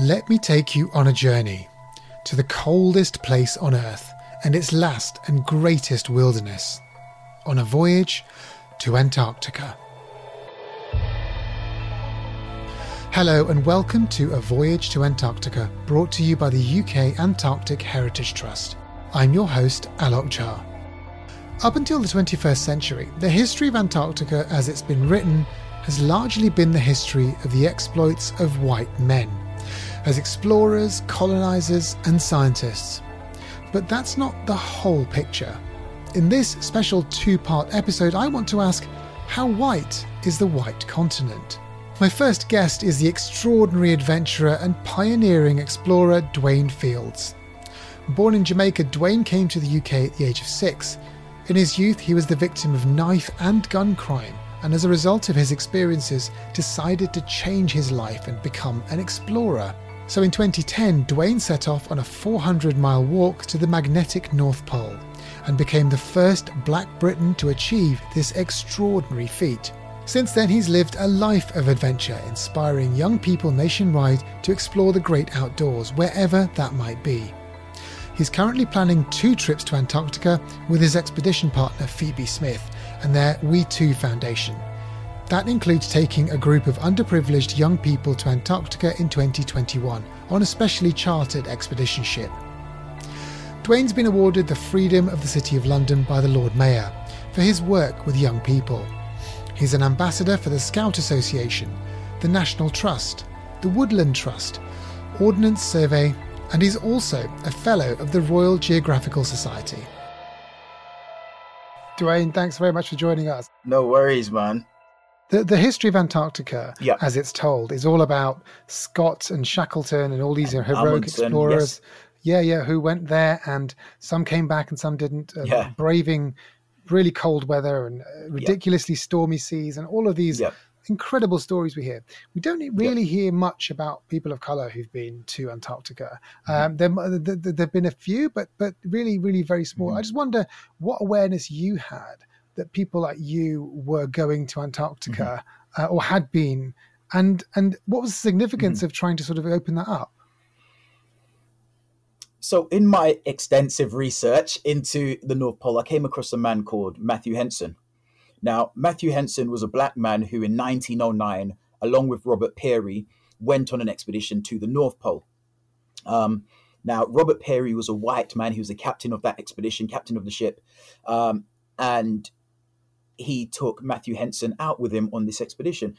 Let me take you on a journey to the coldest place on Earth and its last and greatest wilderness, on a voyage to Antarctica. Hello and welcome to A Voyage to Antarctica, brought to you by the UK Antarctic Heritage Trust. I'm your host, Alok Jha. Up until the 21st century, the history of Antarctica as it's been written has largely been the history of the exploits of white men, as explorers, colonisers, and scientists. But that's not the whole picture. In this special two part episode, I want to ask how white is the white continent? My first guest is the extraordinary adventurer and pioneering explorer Dwayne Fields. Born in Jamaica, Dwayne came to the UK at the age of six. In his youth, he was the victim of knife and gun crime, and as a result of his experiences, decided to change his life and become an explorer. So in 2010, Dwayne set off on a 400 mile walk to the magnetic North Pole and became the first black Briton to achieve this extraordinary feat. Since then, he's lived a life of adventure, inspiring young people nationwide to explore the great outdoors, wherever that might be. He's currently planning two trips to Antarctica with his expedition partner Phoebe Smith and their WeTwo Foundation. That includes taking a group of underprivileged young people to Antarctica in 2021 on a specially chartered expedition ship. Dwayne's been awarded the Freedom of the City of London by the Lord Mayor for his work with young people. He's an ambassador for the Scout Association, the National Trust, the Woodland Trust, Ordnance Survey, and he's also a Fellow of the Royal Geographical Society. Dwayne, thanks very much for joining us. No worries, man. The, the history of Antarctica, yep. as it's told, is all about Scott and Shackleton and all these and heroic Amundsen, explorers. Yes. Yeah, yeah, who went there and some came back and some didn't, uh, yeah. braving really cold weather and uh, ridiculously yep. stormy seas and all of these yep incredible stories we hear. We don't really yeah. hear much about people of color who've been to Antarctica. Mm-hmm. Um, there, there, have been a few, but but really, really very small. Mm-hmm. I just wonder what awareness you had that people like you were going to Antarctica mm-hmm. uh, or had been, and and what was the significance mm-hmm. of trying to sort of open that up? So, in my extensive research into the North Pole, I came across a man called Matthew Henson now, Matthew Henson was a black man who, in 1909, along with Robert Peary, went on an expedition to the North Pole. Um, now, Robert Peary was a white man. He was the captain of that expedition, captain of the ship. Um, and he took Matthew Henson out with him on this expedition.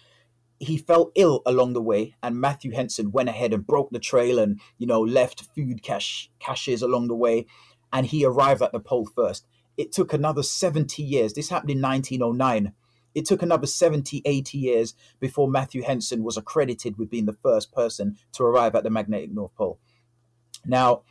He fell ill along the way, and Matthew Henson went ahead and broke the trail and, you know, left food cache, caches along the way. And he arrived at the pole first it took another 70 years. This happened in 1909. It took another 70, 80 years before Matthew Henson was accredited with being the first person to arrive at the magnetic North Pole. Now,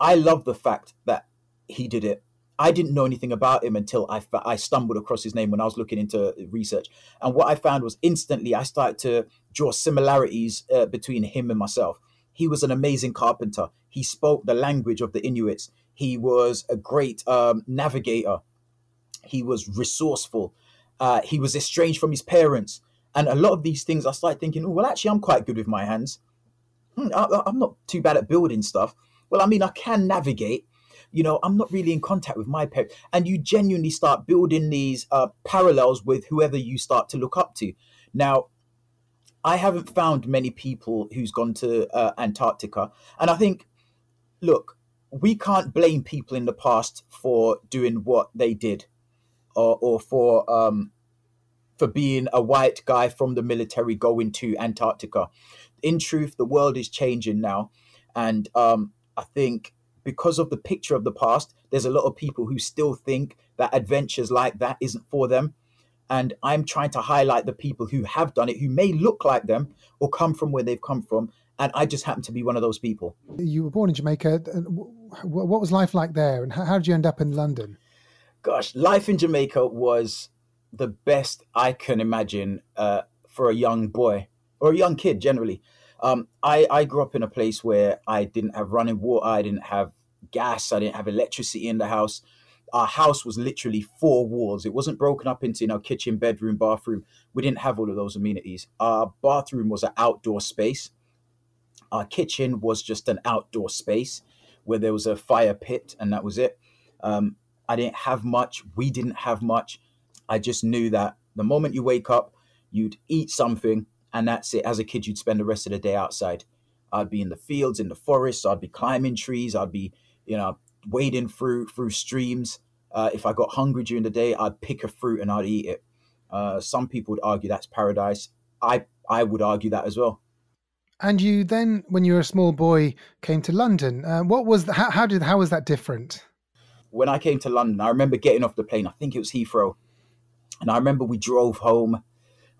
I love the fact that he did it. I didn't know anything about him until I, I stumbled across his name when I was looking into research. And what I found was instantly I started to draw similarities uh, between him and myself. He was an amazing carpenter. He spoke the language of the Inuits. He was a great um, navigator. He was resourceful. Uh, he was estranged from his parents. And a lot of these things, I started thinking, oh, well, actually, I'm quite good with my hands. Hmm, I, I'm not too bad at building stuff. Well, I mean, I can navigate. You know, I'm not really in contact with my parents. And you genuinely start building these uh, parallels with whoever you start to look up to. Now, I haven't found many people who's gone to uh, Antarctica. And I think, look, we can't blame people in the past for doing what they did or, or for um, for being a white guy from the military going to Antarctica. In truth, the world is changing now. And um, I think because of the picture of the past, there's a lot of people who still think that adventures like that isn't for them. And I'm trying to highlight the people who have done it, who may look like them or come from where they've come from, and I just happen to be one of those people. You were born in Jamaica. What was life like there, and how did you end up in London? Gosh, life in Jamaica was the best I can imagine uh, for a young boy or a young kid generally. Um, I, I grew up in a place where I didn't have running water, I didn't have gas, I didn't have electricity in the house. Our house was literally four walls. It wasn't broken up into you know kitchen, bedroom, bathroom. We didn't have all of those amenities. Our bathroom was an outdoor space Our kitchen was just an outdoor space where there was a fire pit, and that was it. Um, I didn't have much. We didn't have much. I just knew that the moment you wake up, you'd eat something, and that's it. As a kid, you'd spend the rest of the day outside. I'd be in the fields, in the forests. I'd be climbing trees. I'd be, you know, wading through through streams. Uh, if I got hungry during the day, I'd pick a fruit and I'd eat it. Uh, some people would argue that's paradise. I I would argue that as well. And you then, when you were a small boy, came to London. Uh, what was the, how, how did how was that different? When I came to London, I remember getting off the plane. I think it was Heathrow, and I remember we drove home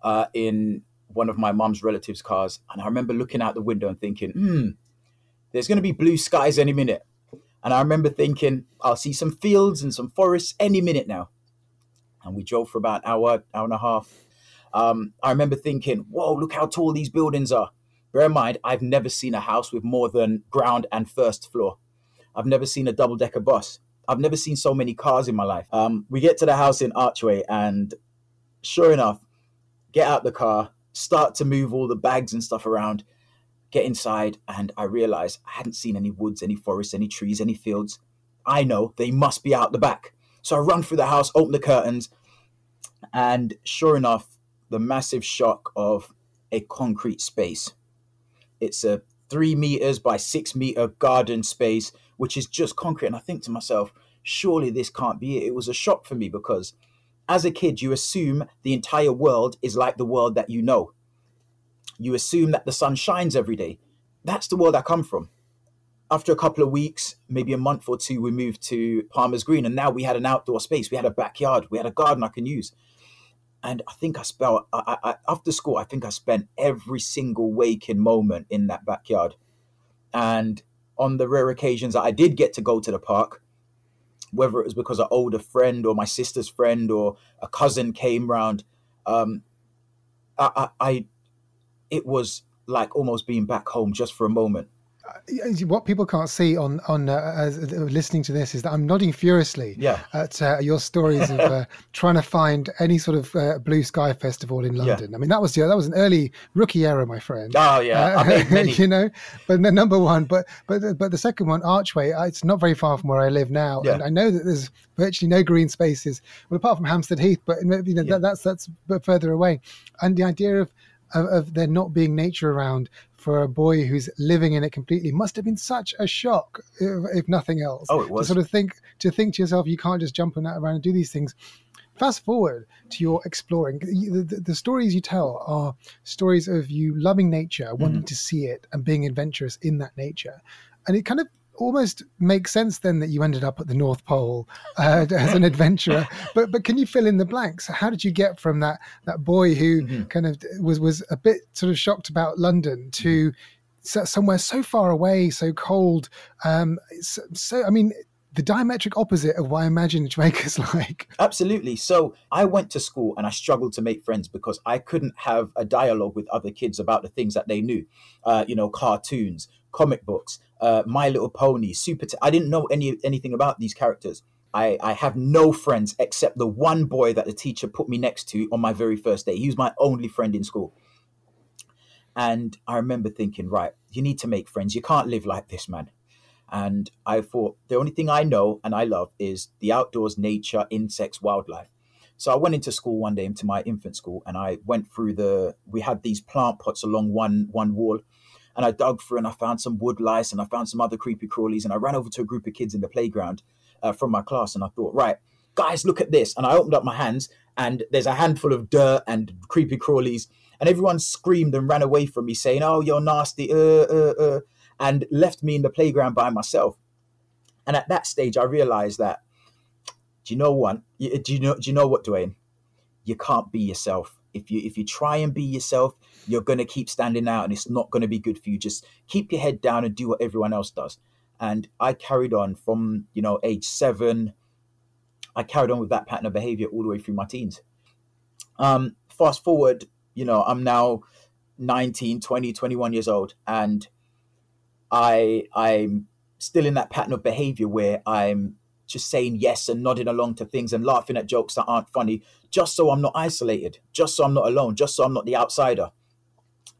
uh, in one of my mum's relatives' cars, and I remember looking out the window and thinking, "Hmm, there's going to be blue skies any minute." And I remember thinking, "I'll see some fields and some forests any minute now." And we drove for about an hour, hour and a half. Um, I remember thinking, "Whoa, look how tall these buildings are." Bear in mind, I've never seen a house with more than ground and first floor. I've never seen a double decker bus. I've never seen so many cars in my life. Um, we get to the house in Archway, and sure enough, get out the car, start to move all the bags and stuff around, get inside, and I realize I hadn't seen any woods, any forests, any trees, any fields. I know they must be out the back. So I run through the house, open the curtains, and sure enough, the massive shock of a concrete space it's a three meters by six meter garden space, which is just concrete. And I think to myself, surely this can't be it. It was a shock for me because as a kid, you assume the entire world is like the world that you know. You assume that the sun shines every day. That's the world I come from. After a couple of weeks, maybe a month or two, we moved to Palmer's Green, and now we had an outdoor space. We had a backyard, we had a garden I can use and I think I spent I, I, after school. I think I spent every single waking moment in that backyard, and on the rare occasions that I did get to go to the park, whether it was because an older friend or my sister's friend or a cousin came round, um, I, I, I it was like almost being back home just for a moment what people can't see on on uh, as, uh, listening to this is that I'm nodding furiously yeah. at uh, your stories of uh, trying to find any sort of uh, blue sky festival in London. Yeah. I mean, that was yeah, that was an early rookie era, my friend. Oh yeah, you know. But the number one, but but but the second one, Archway, uh, it's not very far from where I live now, yeah. and I know that there's virtually no green spaces, well, apart from Hampstead Heath, but you know that, that's that's further away, and the idea of of, of, there not being nature around for a boy who's living in it completely must have been such a shock, if, if nothing else. Oh, it was. To sort of think to think to yourself, you can't just jump around and do these things. Fast forward to your exploring. The, the, the stories you tell are stories of you loving nature, wanting mm. to see it, and being adventurous in that nature. And it kind of almost makes sense then that you ended up at the North Pole uh, as an adventurer. But but can you fill in the blanks? How did you get from that that boy who mm-hmm. kind of was was a bit sort of shocked about London to mm-hmm. somewhere so far away, so cold? Um, so, so I mean the diametric opposite of what I imagine Jamaica's like. Absolutely. So I went to school and I struggled to make friends because I couldn't have a dialogue with other kids about the things that they knew. Uh, you know, cartoons, comic books, uh, My Little Pony, Super. T- I didn't know any anything about these characters. I, I have no friends except the one boy that the teacher put me next to on my very first day. He was my only friend in school. And I remember thinking, right, you need to make friends. You can't live like this, man. And I thought the only thing I know and I love is the outdoors, nature, insects, wildlife. So I went into school one day into my infant school and I went through the we had these plant pots along one one wall. And I dug through and I found some wood lice and I found some other creepy crawlies and I ran over to a group of kids in the playground uh, from my class. And I thought, right, guys, look at this. And I opened up my hands and there's a handful of dirt and creepy crawlies. And everyone screamed and ran away from me saying, oh, you're nasty, uh, uh, uh, and left me in the playground by myself. And at that stage, I realized that, do you know what? Do you know, do you know what, Dwayne? You can't be yourself if you if you try and be yourself you're to keep standing out and it's not to be good for you just keep your head down and do what everyone else does and i carried on from you know age seven i carried on with that pattern of behavior all the way through my teens um, fast forward you know i'm now 19 20 21 years old and i i'm still in that pattern of behavior where i'm just saying yes and nodding along to things and laughing at jokes that aren't funny, just so I'm not isolated, just so I'm not alone, just so I'm not the outsider.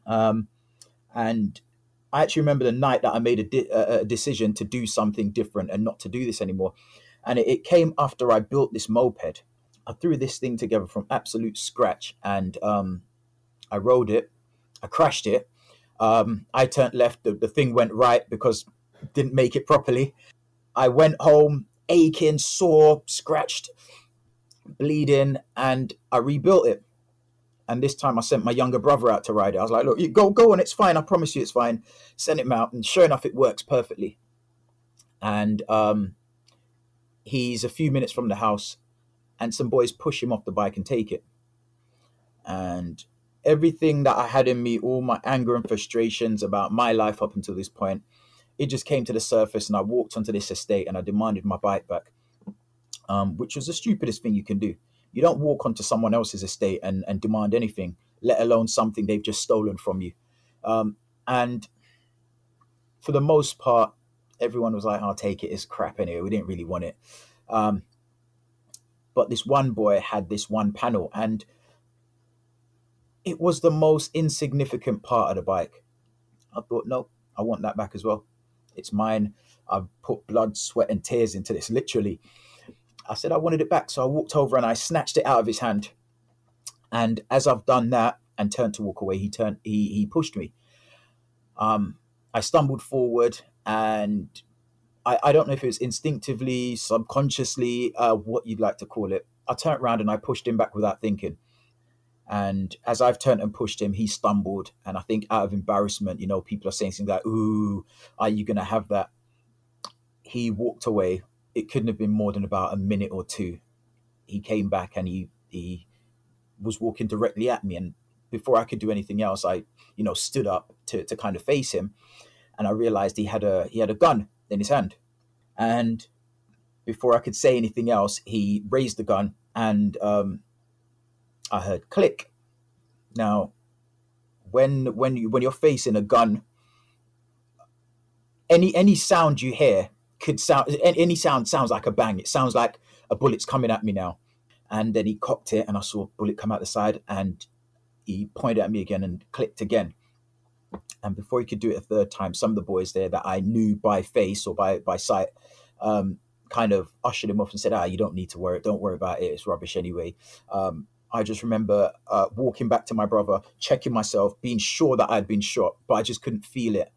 Um, and I actually remember the night that I made a, a, decision to do something different and not to do this anymore. And it, it, came after I built this moped. I threw this thing together from absolute scratch and um, I rode it. I crashed it. Um, I turned left. The, the thing went right because didn't make it properly. I went home aching, sore, scratched, bleeding, and I rebuilt it. And this time I sent my younger brother out to ride it. I was like, look, you go, go on, it's fine. I promise you it's fine. Send him out. And sure enough, it works perfectly. And um, he's a few minutes from the house, and some boys push him off the bike and take it. And everything that I had in me, all my anger and frustrations about my life up until this point, it just came to the surface. And I walked onto this estate and I demanded my bike back, um, which was the stupidest thing you can do. You don't walk onto someone else's estate and, and demand anything, let alone something they've just stolen from you. Um, and for the most part, everyone was like, I'll take it. It's crap anyway. We didn't really want it. Um, but this one boy had this one panel, and it was the most insignificant part of the bike. I thought, no, I want that back as well. It's mine. I've put blood, sweat, and tears into this, literally. I said I wanted it back. So I walked over and I snatched it out of his hand. And as I've done that and turned to walk away, he turned he he pushed me. Um, I stumbled forward and I, I don't know if it was instinctively, subconsciously, uh, what you'd like to call it. I turned around and I pushed him back without thinking. And as I've turned and pushed him, he stumbled. And I think out of embarrassment, you know, people are saying things like, Ooh, are you going to have that? He walked away it couldn't have been more than about a minute or two. He came back and he he was walking directly at me, and before I could do anything else, I you know stood up to to kind of face him, and I realized he had a he had a gun in his hand, and before I could say anything else, he raised the gun, and um, I heard click. Now, when when you when you're facing a gun, any any sound you hear could sound any sound sounds like a bang. It sounds like a bullet's coming at me now. And then he cocked it, and I saw a bullet come out the side, and he pointed at me again and clicked again. And before he could do it a third time, some of the boys there that I knew by face or by by sight um, kind of ushered him off and said, "Ah, you don't need to worry. Don't worry about it. It's rubbish anyway." Um, I just remember uh, walking back to my brother, checking myself, being sure that I'd been shot, but I just couldn't feel it.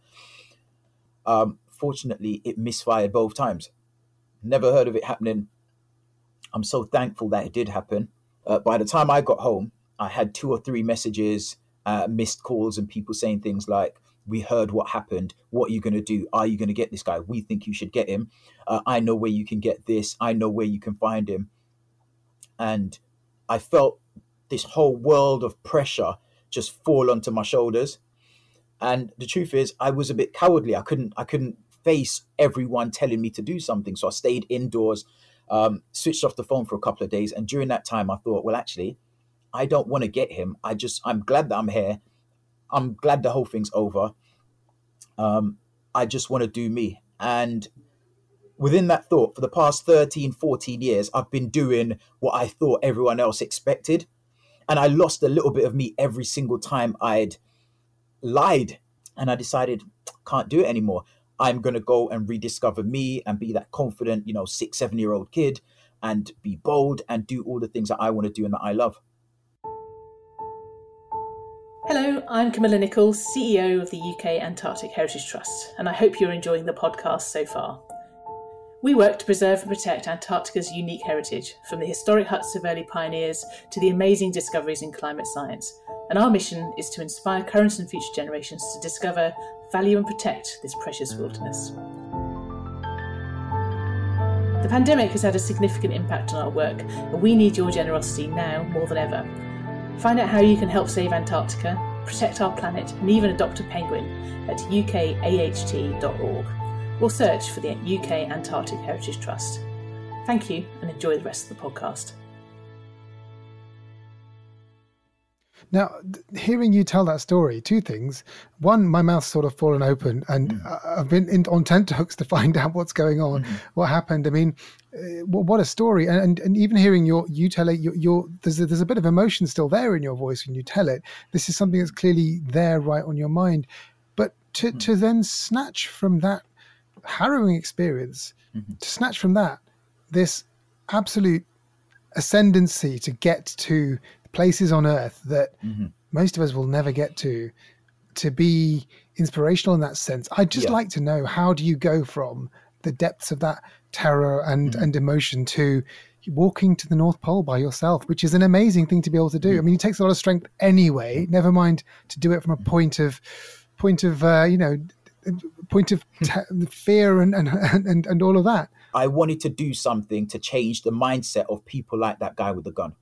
Um, Fortunately, it misfired both times. Never heard of it happening. I'm so thankful that it did happen. Uh, by the time I got home, I had two or three messages, uh, missed calls, and people saying things like, we heard what happened. What are you going to do? Are you going to get this guy? We think you should get him. Uh, I know where you can get this. I know where you can find him. And I felt this whole world of pressure just fall onto my shoulders. And the truth is, I was a bit cowardly. I couldn't. I couldn't face everyone telling me to do something. So I stayed indoors, um, switched off the phone for a couple of days. And during that time, I thought, well, actually, I don't want to get him. I just, I'm glad that I'm here. I'm glad the whole thing's over. Um, I just want to do me. And within that thought, for the past 13, 14 years, I've been doing what I thought everyone else expected. And I lost a little bit of me every single time I'd lied. And I decided, can't do it anymore. I'm going to go and rediscover me and be that confident, you know, six, seven year old kid and be bold and do all the things that I want to do and that I love. Hello, I'm Camilla Nichols, CEO of the UK Antarctic Heritage Trust, and I hope you're enjoying the podcast so far. We work to preserve and protect Antarctica's unique heritage, from the historic huts of early pioneers to the amazing discoveries in climate science. And our mission is to inspire current and future generations to discover, value and protect this precious wilderness. The pandemic has had a significant impact on our work, and we need your generosity now more than ever. Find out how you can help save Antarctica, protect our planet, and even adopt a penguin at ukaht.org or search for the UK Antarctic Heritage Trust. Thank you and enjoy the rest of the podcast. Now, hearing you tell that story, two things. One, my mouth's sort of fallen open, and mm. I've been in, on tenterhooks to find out what's going on, mm. what happened. I mean, uh, what a story! And, and, and even hearing your you tell it, your, your there's a, there's a bit of emotion still there in your voice when you tell it. This is something that's clearly there, right on your mind. But to mm-hmm. to then snatch from that harrowing experience, mm-hmm. to snatch from that this absolute ascendancy to get to places on earth that mm-hmm. most of us will never get to to be inspirational in that sense i'd just yeah. like to know how do you go from the depths of that terror and mm-hmm. and emotion to walking to the north pole by yourself which is an amazing thing to be able to do i mean it takes a lot of strength anyway never mind to do it from a mm-hmm. point of point of uh, you know point of hmm. t- fear and, and and and all of that I wanted to do something to change the mindset of people like that guy with the gun.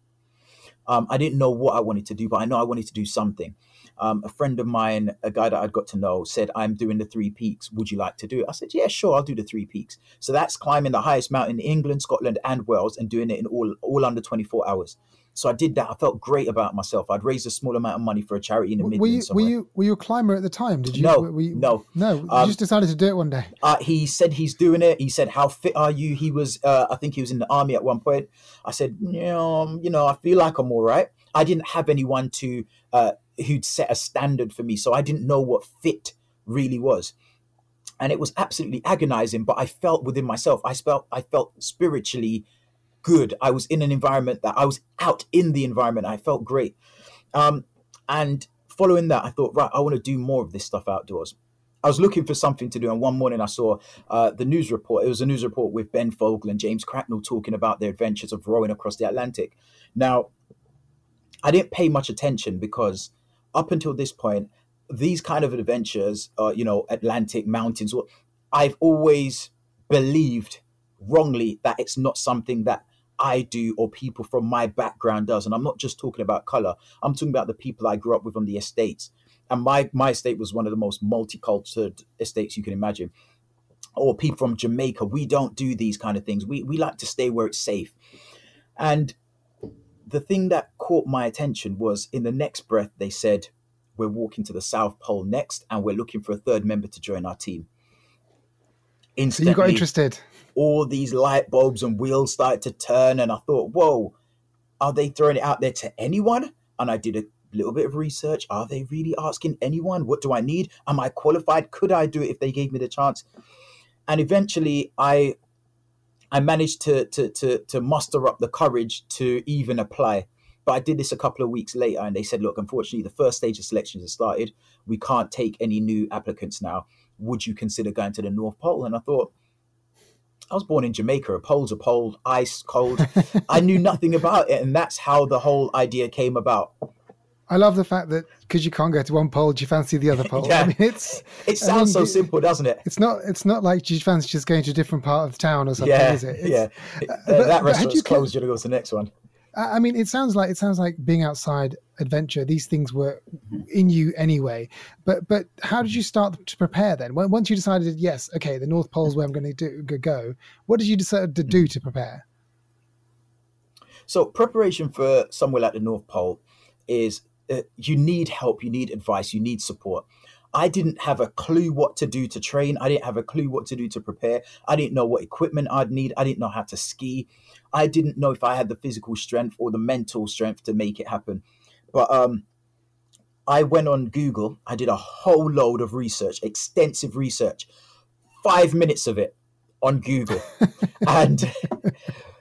Um, I didn't know what I wanted to do, but I know I wanted to do something. Um, a friend of mine, a guy that I'd got to know, said, I'm doing the three peaks. Would you like to do it? I said, Yeah, sure, I'll do the three peaks. So that's climbing the highest mountain in England, Scotland, and Wales and doing it in all, all under 24 hours. So I did that. I felt great about myself. I'd raised a small amount of money for a charity in the were Midlands. You, were you were you a climber at the time? Did you? No, were you, no, no. Um, you just decided to do it one day. Uh, he said he's doing it. He said, "How fit are you?" He was, uh, I think he was in the army at one point. I said, "Yeah, um, you know, I feel like I'm all right." I didn't have anyone to uh, who'd set a standard for me, so I didn't know what fit really was and it was absolutely agonizing but i felt within myself i felt i felt spiritually good. I was in an environment that I was out in the environment. I felt great. Um, and following that, I thought, right, I want to do more of this stuff outdoors. I was looking for something to do, and one morning I saw uh, the news report. It was a news report with Ben Fogle and James Cracknell talking about their adventures of rowing across the Atlantic. Now, I didn't pay much attention because up until this point, these kind of adventures, uh, you know, Atlantic mountains, I've always believed wrongly that it's not something that I do or people from my background does. And I'm not just talking about color. I'm talking about the people I grew up with on the estates. And my my estate was one of the most multicultural estates you can imagine. Or people from Jamaica. We don't do these kind of things. We we like to stay where it's safe. And the thing that caught my attention was in the next breath they said, We're walking to the South Pole next, and we're looking for a third member to join our team. Instantly, so you got interested all these light bulbs and wheels started to turn. And I thought, whoa, are they throwing it out there to anyone? And I did a little bit of research. Are they really asking anyone? What do I need? Am I qualified? Could I do it if they gave me the chance? And eventually I I managed to to to, to muster up the courage to even apply. But I did this a couple of weeks later and they said, look, unfortunately, the first stage of selections has started. We can't take any new applicants now. Would you consider going to the North Pole? And I thought, I was born in Jamaica. A pole's a pole, ice, cold. I knew nothing about it, and that's how the whole idea came about. I love the fact that because you can't go to one pole, do you fancy the other pole? yeah. I mean, it's it sounds I mean, so simple, doesn't it? It's not. It's not like do you fancy just going to a different part of the town or something, yeah, is it? It's, yeah, uh, but, that restaurant's closed. You're to go to the next one. I mean, it sounds like it sounds like being outside adventure. These things were in you anyway. But but how did you start to prepare then? Once you decided, yes, okay, the North Pole is where I'm going to do, go. What did you decide to do to prepare? So preparation for somewhere like the North Pole is uh, you need help, you need advice, you need support. I didn't have a clue what to do to train. I didn't have a clue what to do to prepare. I didn't know what equipment I'd need. I didn't know how to ski. I didn't know if I had the physical strength or the mental strength to make it happen. But um, I went on Google. I did a whole load of research, extensive research, five minutes of it on Google, and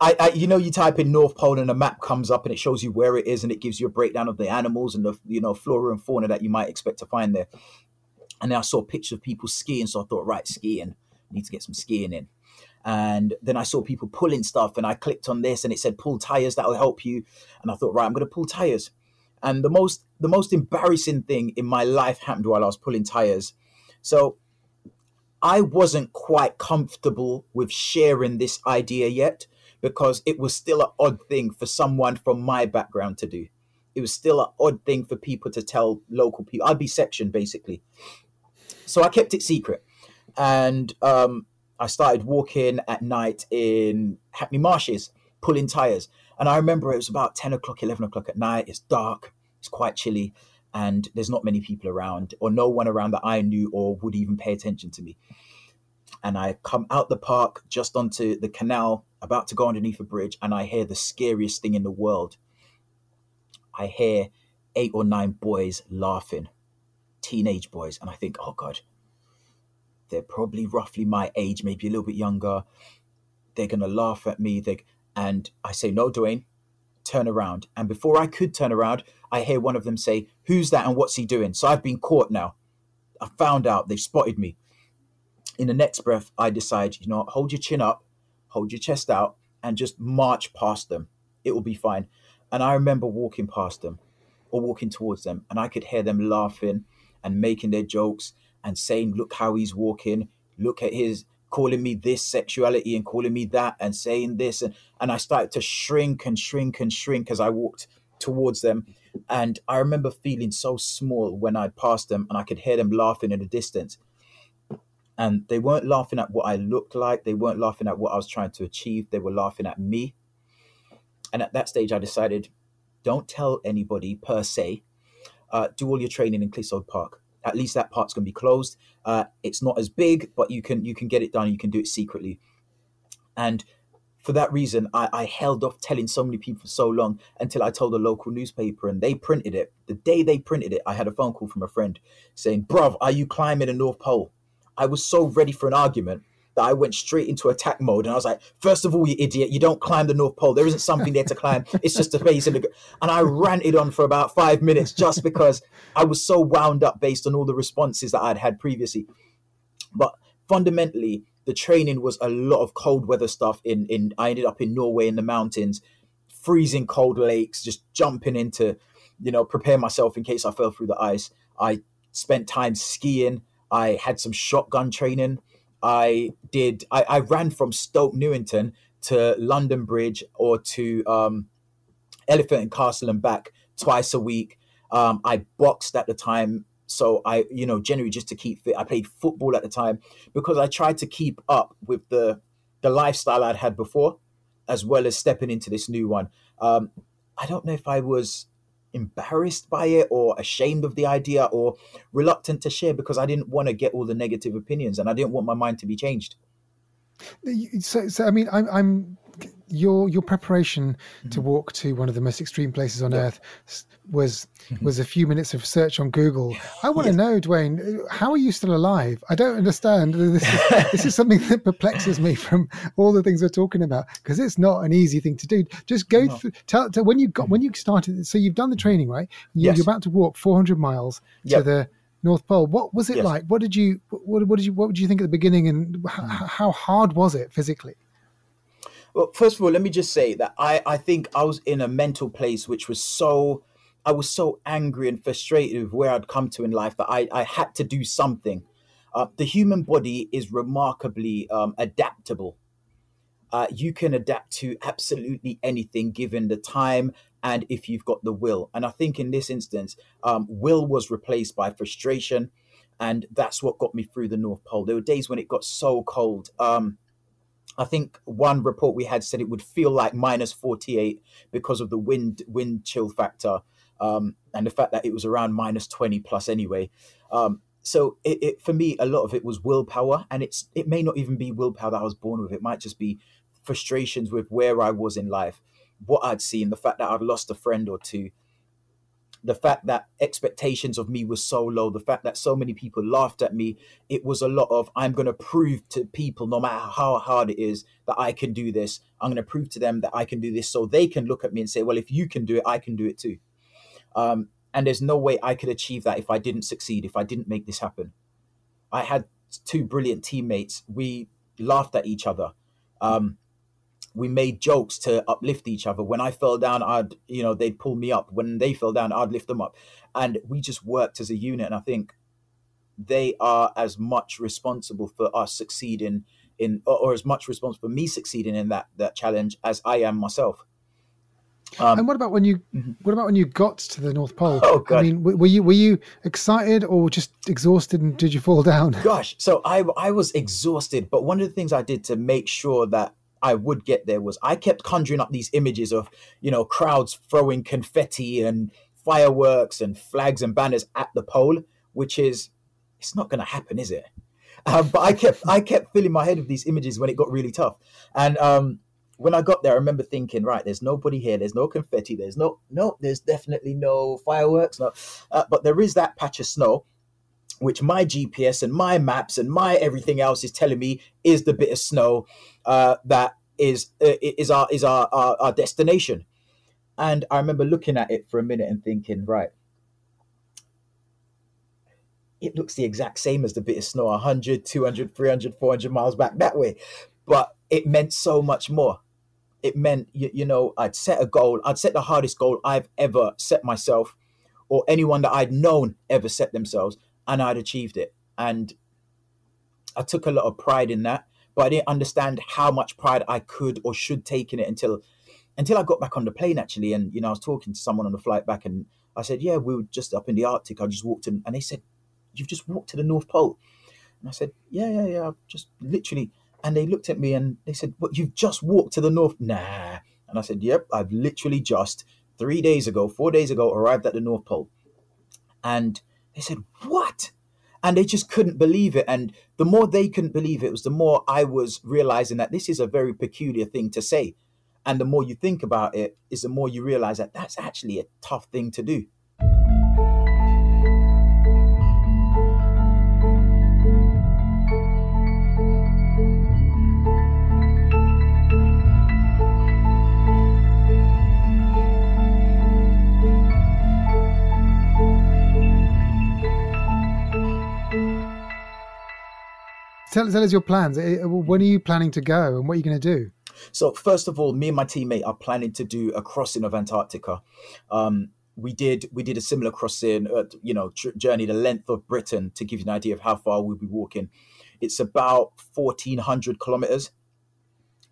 I, I, you know, you type in North Pole and a map comes up and it shows you where it is and it gives you a breakdown of the animals and the you know flora and fauna that you might expect to find there. And then I saw pictures of people skiing, so I thought, right, skiing, need to get some skiing in. And then I saw people pulling stuff, and I clicked on this, and it said pull tires that'll help you. And I thought, right, I'm going to pull tires. And the most the most embarrassing thing in my life happened while I was pulling tires. So I wasn't quite comfortable with sharing this idea yet because it was still an odd thing for someone from my background to do. It was still an odd thing for people to tell local people. I'd be sectioned basically. So I kept it secret. And um, I started walking at night in Hackney Marshes, pulling tires. And I remember it was about 10 o'clock, 11 o'clock at night. It's dark, it's quite chilly, and there's not many people around, or no one around that I knew or would even pay attention to me. And I come out the park just onto the canal, about to go underneath a bridge, and I hear the scariest thing in the world. I hear eight or nine boys laughing teenage boys, and I think, oh God, they're probably roughly my age, maybe a little bit younger. They're gonna laugh at me. They and I say, no, Dwayne, turn around. And before I could turn around, I hear one of them say, Who's that and what's he doing? So I've been caught now. I found out they've spotted me. In the next breath, I decide, you know, hold your chin up, hold your chest out, and just march past them. It will be fine. And I remember walking past them or walking towards them, and I could hear them laughing and making their jokes and saying, Look how he's walking, look at his calling me this sexuality and calling me that and saying this and, and I started to shrink and shrink and shrink as I walked towards them and I remember feeling so small when I passed them and I could hear them laughing in the distance and they weren't laughing at what I looked like they weren't laughing at what I was trying to achieve they were laughing at me and at that stage I decided don't tell anybody per se uh, do all your training in Clissold Park at least that part's going to be closed. Uh, it's not as big, but you can you can get it done. You can do it secretly, and for that reason, I, I held off telling so many people for so long until I told a local newspaper, and they printed it. The day they printed it, I had a phone call from a friend saying, "Bruv, are you climbing the North Pole?" I was so ready for an argument that I went straight into attack mode. And I was like, first of all, you idiot, you don't climb the North Pole. There isn't something there to climb. It's just a base. And I ranted on for about five minutes just because I was so wound up based on all the responses that I'd had previously. But fundamentally, the training was a lot of cold weather stuff. In in I ended up in Norway in the mountains, freezing cold lakes, just jumping into, you know, prepare myself in case I fell through the ice. I spent time skiing. I had some shotgun training. I did. I, I ran from Stoke Newington to London Bridge or to um, Elephant and Castle and back twice a week. Um, I boxed at the time, so I, you know, generally just to keep fit. I played football at the time because I tried to keep up with the the lifestyle I'd had before, as well as stepping into this new one. Um, I don't know if I was embarrassed by it or ashamed of the idea or reluctant to share because I didn't want to get all the negative opinions and I didn't want my mind to be changed. So, so I mean, I'm, I'm your your preparation mm-hmm. to walk to one of the most extreme places on yeah. earth was mm-hmm. was a few minutes of search on Google. I want to yes. know, Dwayne, how are you still alive? I don't understand. This is, this is something that perplexes me from all the things we're talking about because it's not an easy thing to do. Just go no. through. Tell, tell, when you got when mm-hmm. you started. So you've done the training, right? You, yes. You're about to walk 400 miles yep. to the North Pole. What was it yes. like? What did you what, what did you what did you think at the beginning, and how, mm. how hard was it physically? Well, first of all, let me just say that I, I think I was in a mental place which was so, I was so angry and frustrated with where I'd come to in life that I, I had to do something. Uh, the human body is remarkably um, adaptable. Uh, you can adapt to absolutely anything given the time and if you've got the will. And I think in this instance, um, will was replaced by frustration. And that's what got me through the North Pole. There were days when it got so cold. Um, I think one report we had said it would feel like minus 48 because of the wind wind chill factor um, and the fact that it was around minus 20 plus anyway. Um, so it, it, for me, a lot of it was willpower, and it's it may not even be willpower that I was born with. It might just be frustrations with where I was in life, what I'd seen, the fact that I'd lost a friend or two, the fact that expectations of me was so low, the fact that so many people laughed at me, it was a lot of I'm going to prove to people, no matter how hard it is, that I can do this. I'm going to prove to them that I can do this so they can look at me and say, well, if you can do it, I can do it too. Um, and there's no way I could achieve that if I didn't succeed, if I didn't make this happen. I had two brilliant teammates. We laughed at each other. Um, we made jokes to uplift each other. When I fell down, I'd, you know, they'd pull me up. When they fell down, I'd lift them up. And we just worked as a unit. And I think they are as much responsible for us succeeding in, or, or as much responsible for me succeeding in that, that challenge as I am myself. Um, and what about when you mm-hmm. what about when you got to the North Pole? Oh, God. I mean, were you were you excited or just exhausted, and did you fall down? Gosh, so I I was exhausted, but one of the things I did to make sure that I would get there was I kept conjuring up these images of, you know, crowds throwing confetti and fireworks and flags and banners at the pole, which is, it's not going to happen, is it? Um, but I kept I kept filling my head with these images when it got really tough. And um, when I got there, I remember thinking, right, there's nobody here. There's no confetti. There's no no. There's definitely no fireworks. No, uh, but there is that patch of snow. Which my GPS and my maps and my everything else is telling me is the bit of snow uh, that is uh, is our is our, our our destination. And I remember looking at it for a minute and thinking, right, it looks the exact same as the bit of snow 100 200 300 400 miles back that way. But it meant so much more. It meant you, you, know i'd set a goal i'd set the hardest goal i've ever set myself or anyone that i'd known ever set themselves and i'd achieved it and i took a lot of pride in that but i didn't understand how much pride i could or should take in it until until i got back on the plane actually and you know i was talking to someone on the flight back and i said yeah we were just up in the arctic i just walked in and they said you've just walked to the North Pole. And I said, yeah, yeah, yeah, I've just literally. And they looked at me and they said, what, you've just walked to the North? Nah. And I said, yep, I've literally just three days ago, four days ago, arrived at the North Pole. And they said, what? And they just couldn't believe it. And the more they couldn't believe it, was the more I was realizing that this is a very peculiar thing to say. And the more you think about it, is the more you realize that that's actually a tough thing to do. Tell, tell us your plans. Eh, when are you planning to go, and what are you going to do? So first of all, me and my teammate are planning to do a crossing of Antarctica. Um, we did we did a similar crossing, uh, you know, tr- journey the length of Britain to give you an idea of how far we'll be walking. It's about fourteen hundred kilometers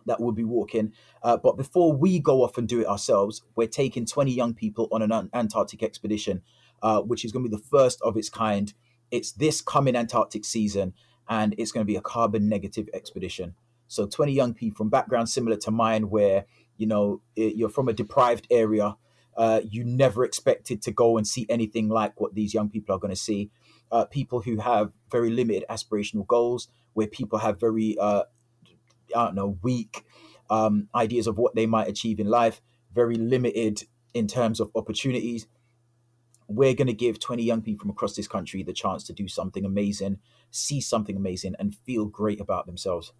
that we'll be walking. Uh, but before we go off and do it ourselves, we're taking twenty young people on an Antarctic expedition, uh, which is going to be the first of its kind. It's this coming Antarctic season, and it's going to be a carbon negative expedition. So 20 young people from backgrounds similar to mine, where you know you're from a deprived area, uh, you never expected to go and see anything like what these young people are going to see. Uh, people who have very limited aspirational goals, where people have very uh, I don't know weak um, ideas of what they might achieve in life, very limited in terms of opportunities we're going to give 20 young people from across this country the chance to do something amazing, see something amazing, and feel great about themselves.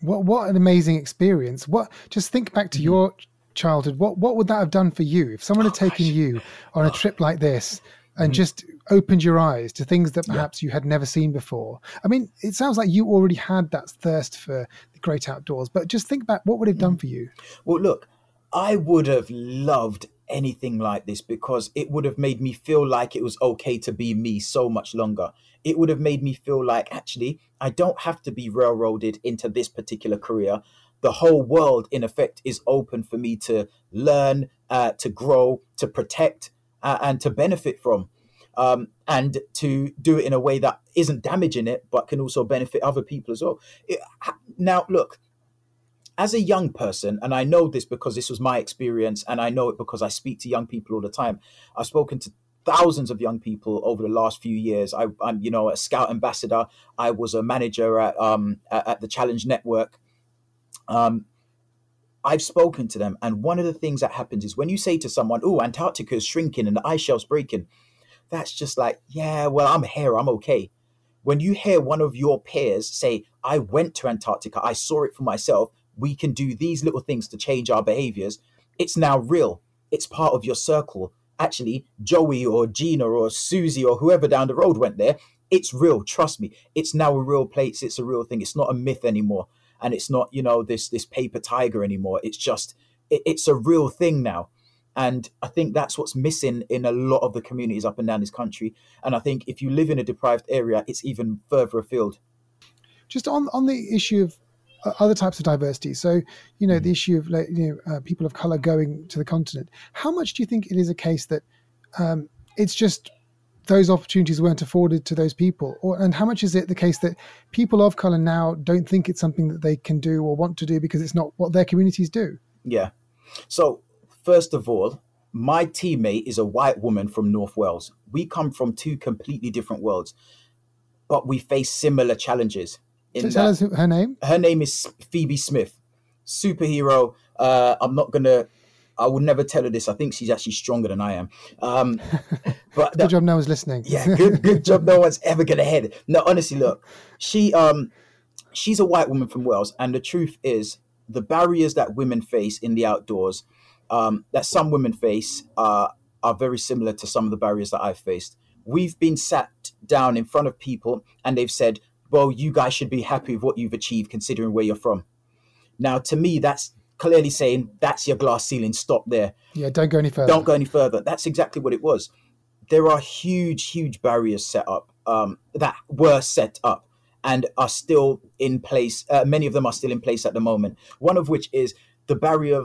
What what an amazing experience! What just think back to mm-hmm. your childhood. What what would that have done for you if someone had oh, taken gosh. you on a oh. trip like this and mm-hmm. just opened your eyes to things that perhaps yeah. you had never seen before? I mean, it sounds like you already had that thirst for the great outdoors, but just think back. What would it have done mm-hmm. for you? Well, look, I would have loved anything like this because it would have made me feel like it was okay to be me so much longer. It would have made me feel like actually I don't have to be railroaded into this particular career. The whole world, in effect, is open for me to learn, uh, to grow, to protect, uh, and to benefit from. Um, and to do it in a way that isn't damaging it, but can also benefit other people as well. It, now, look, as a young person, and I know this because this was my experience, and I know it because I speak to young people all the time. I've spoken to thousands of young people over the last few years. I, am you know, a scout ambassador. I was a manager at um, at the Challenge Network. Um, I've spoken to them, and one of the things that happens is when you say to someone, "Oh, Antarctica is shrinking and the ice shelf's breaking," that's just like, "Yeah, well, I'm here, I'm okay." When you hear one of your peers say, "I went to Antarctica, I saw it for myself," we can do these little things to change our behaviors, it's now real. It's part of your circle. Actually, Joey or Gina or Susie or whoever down the road went there. It's real. Trust me. It's now a real place. It's a real thing. It's not a myth anymore. And it's not, you know, this this paper tiger anymore. It's just it, it's a real thing now. And I think that's what's missing in a lot of the communities up and down this country. And I think if you live in a deprived area, it's even further afield. Just on, on the issue of other types of diversity. So, you know, mm. the issue of you know uh, people of color going to the continent. How much do you think it is a case that um, it's just those opportunities weren't afforded to those people, or and how much is it the case that people of color now don't think it's something that they can do or want to do because it's not what their communities do? Yeah. So first of all, my teammate is a white woman from North Wales. We come from two completely different worlds, but we face similar challenges in tell us her name. Her name is Phoebe Smith, superhero. Uh, I'm not gonna. I would never tell her this. I think she's actually stronger than I am. Um, but good job no one's listening. yeah, good, good job no one's ever gonna hear it. No, honestly, look, she um, she's a white woman from Wales, and the truth is, the barriers that women face in the outdoors, um, that some women face, uh, are very similar to some of the barriers that I've faced. We've been sat down in front of people, and they've said, "Well, you guys should be happy with what you've achieved, considering where you're from." Now, to me, that's clearly saying that's your glass ceiling. Stop there. Yeah, don't go any further. Don't go any further. That's exactly what it was. There are huge, huge barriers set up um, that were set up and are still in place. Uh, many of them are still in place at the moment. One of which is the barrier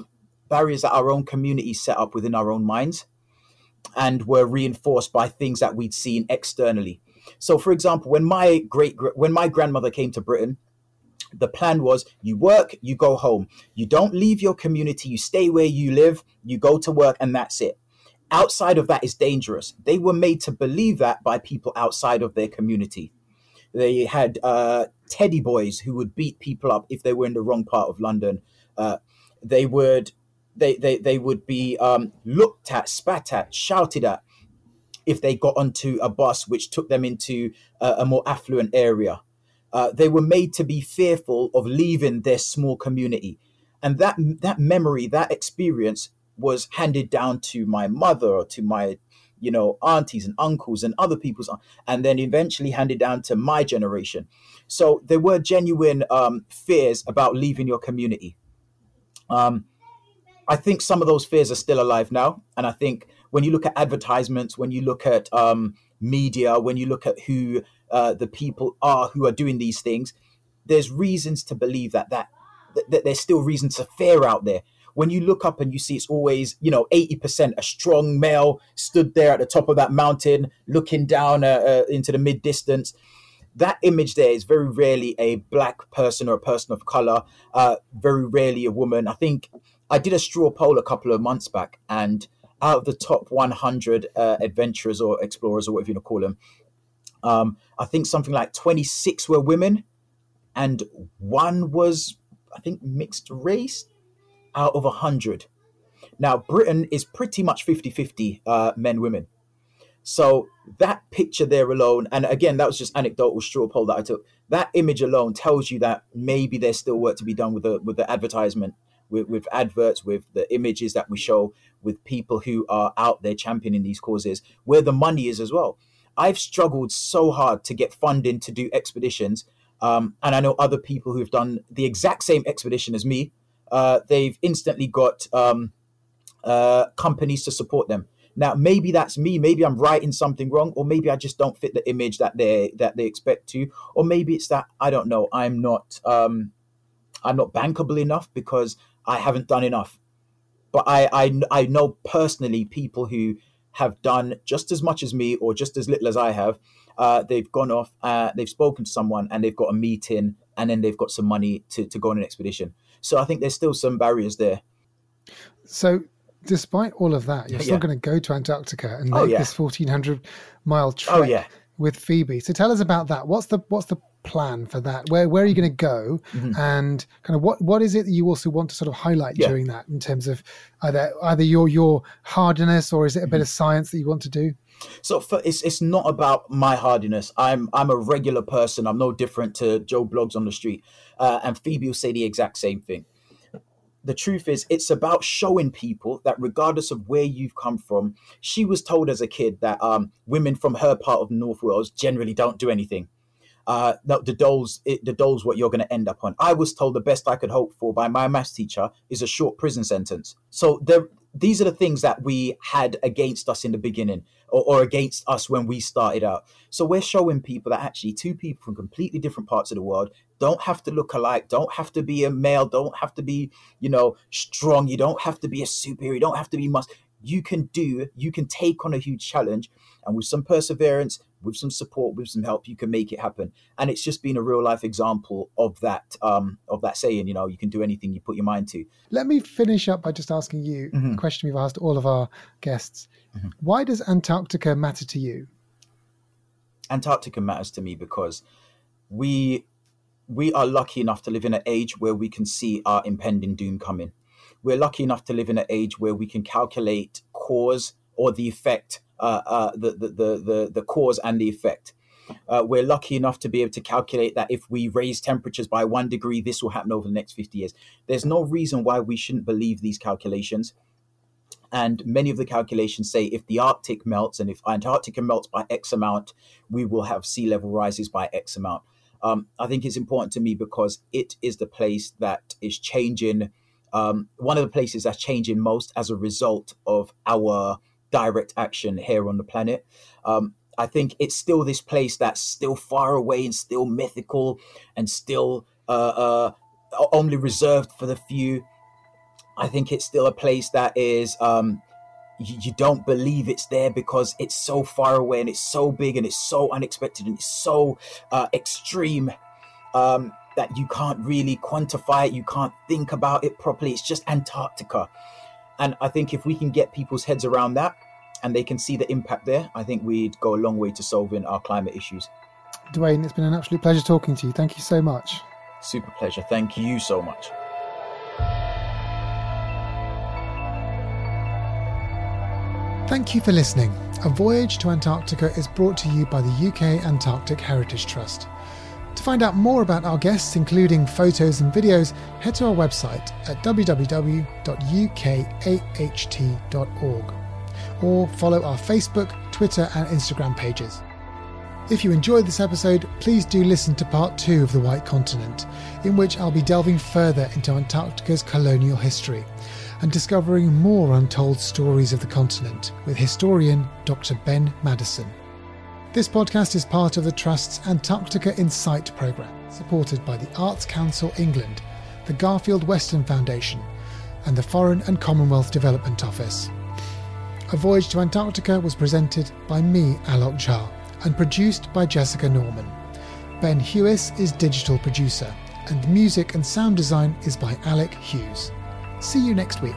barriers that our own community set up within our own minds, and were reinforced by things that we'd seen externally. So, for example, when my great when my grandmother came to Britain, the plan was you work, you go home. You don't leave your community, you stay where you live, you go to work, and that's it. Outside of that is dangerous. They were made to believe that by people outside of their community. They had uh, teddy boys who would beat people up if they were in the wrong part of London. Uh, they would they, they, they would be um, looked at, spat at, shouted at if they got onto a bus which took them into a, a more affluent area. Uh, they were made to be fearful of leaving their small community. And that that memory, that experience was handed down to my mother or to my, you know, aunties and uncles and other people's, and then eventually handed down to my generation. So there were genuine um, fears about leaving your community. Um, I think some of those fears are still alive now. And I think when you look at advertisements, when you look at um, media, when you look at who uh, the people are who are doing these things, there's reasons to believe that, that that there's still reasons to fear out there. When you look up and you see it's always, you know, 80% a strong male stood there at the top of that mountain looking down uh, uh, into the mid distance. That image there is very rarely a black person or a person of color, uh, very rarely a woman. I think I did a straw poll a couple of months back, and out of the top 100 uh, adventurers or explorers or whatever you want to call them, um, I think something like 26 were women, and one was, I think, mixed race out of 100. Now, Britain is pretty much 50 50 uh, men, women. So that picture there alone, and again, that was just anecdotal straw poll that I took. That image alone tells you that maybe there's still work to be done with the with the advertisement with, with adverts, with the images that we show, with people who are out there championing these causes, where the money is as well. I've struggled so hard to get funding to do expeditions. Um, and I know other people who've done the exact same expedition as me. Uh, they've instantly got um, uh, companies to support them. Now, maybe that's me. Maybe I'm writing something wrong, or maybe I just don't fit the image that they that they expect to, or maybe it's that I don't know. I'm not um, I'm not bankable enough because I haven't done enough. But I, I, I know personally people who have done just as much as me or just as little as I have. Uh, they've gone off, uh, they've spoken to someone, and they've got a meeting, and then they've got some money to, to go on an expedition. So I think there's still some barriers there. So, despite all of that, you're still going to go to Antarctica and oh, make oh, yeah. this 1400 mile trek oh, yeah. with Phoebe. So, tell us about that. What's the what's the plan for that? Where where are you going to go, mm-hmm. and kind of what what is it that you also want to sort of highlight yeah. during that in terms of either either your your hardiness or is it a bit mm-hmm. of science that you want to do? So for, it's it's not about my hardiness. I'm I'm a regular person. I'm no different to Joe Bloggs on the street, uh, and Phoebe will say the exact same thing. The truth is, it's about showing people that regardless of where you've come from, she was told as a kid that um, women from her part of North Wales generally don't do anything uh, no, the dole's it, the dole's what you're going to end up on. I was told the best I could hope for by my maths teacher is a short prison sentence. So there, these are the things that we had against us in the beginning, or, or against us when we started out. So we're showing people that actually two people from completely different parts of the world don't have to look alike, don't have to be a male, don't have to be you know strong, you don't have to be a superior, you don't have to be must. You can do, you can take on a huge challenge, and with some perseverance, with some support, with some help, you can make it happen. And it's just been a real life example of that, um, of that saying, you know, you can do anything you put your mind to. Let me finish up by just asking you mm-hmm. a question we've asked all of our guests. Mm-hmm. Why does Antarctica matter to you? Antarctica matters to me because we we are lucky enough to live in an age where we can see our impending doom coming. we're lucky enough to live in an age where we can calculate cause or the effect, uh, uh, the, the, the, the, cause and the effect. Uh, we're lucky enough to be able to calculate that if we raise temperatures by one degree, this will happen over the next 50 years. There's no reason why we shouldn't believe these calculations. And many of the calculations say if the Arctic melts and if Antarctica melts by X amount, we will have sea level rises by X amount. Um, I think it's important to me because it is the place that is changing, um, one of the places that's changing most as a result of our direct action here on the planet. Um, I think it's still this place that's still far away and still mythical and still uh, uh, only reserved for the few. I think it's still a place that is um, you, you, don't believe it's there because it's so far away and it's so big and it's so unexpected and it's so uh, extreme um, that you can't really quantify it. You can't think about it properly. It's just Antarctica, and I think if we can get people's heads around that and they can see the impact there, I think we'd go a long way to solving our climate issues. Dwayne, it's been an absolute pleasure talking to you. Thank you so much. Super pleasure. Thank you so much. Thank you for listening. A Voyage to Antarctica is brought to you by the UK Antarctic Heritage Trust. To find out more about our guests, including photos and videos, head to our website at www.ukaht.org or follow our Facebook, Twitter, and Instagram pages. If you enjoyed this episode, please do listen to part two of The White Continent, in which I'll be delving further into Antarctica's colonial history and discovering more untold stories of the continent with historian Dr. Ben Maddison. This podcast is part of the Trust's Antarctica Insight programme, supported by the Arts Council England, the Garfield Weston Foundation, and the Foreign and Commonwealth Development Office. A Voyage to Antarctica was presented by me, Alok Jha, and produced by Jessica Norman. Ben Hewis is digital producer, and music and sound design is by Alec Hughes. See you next week.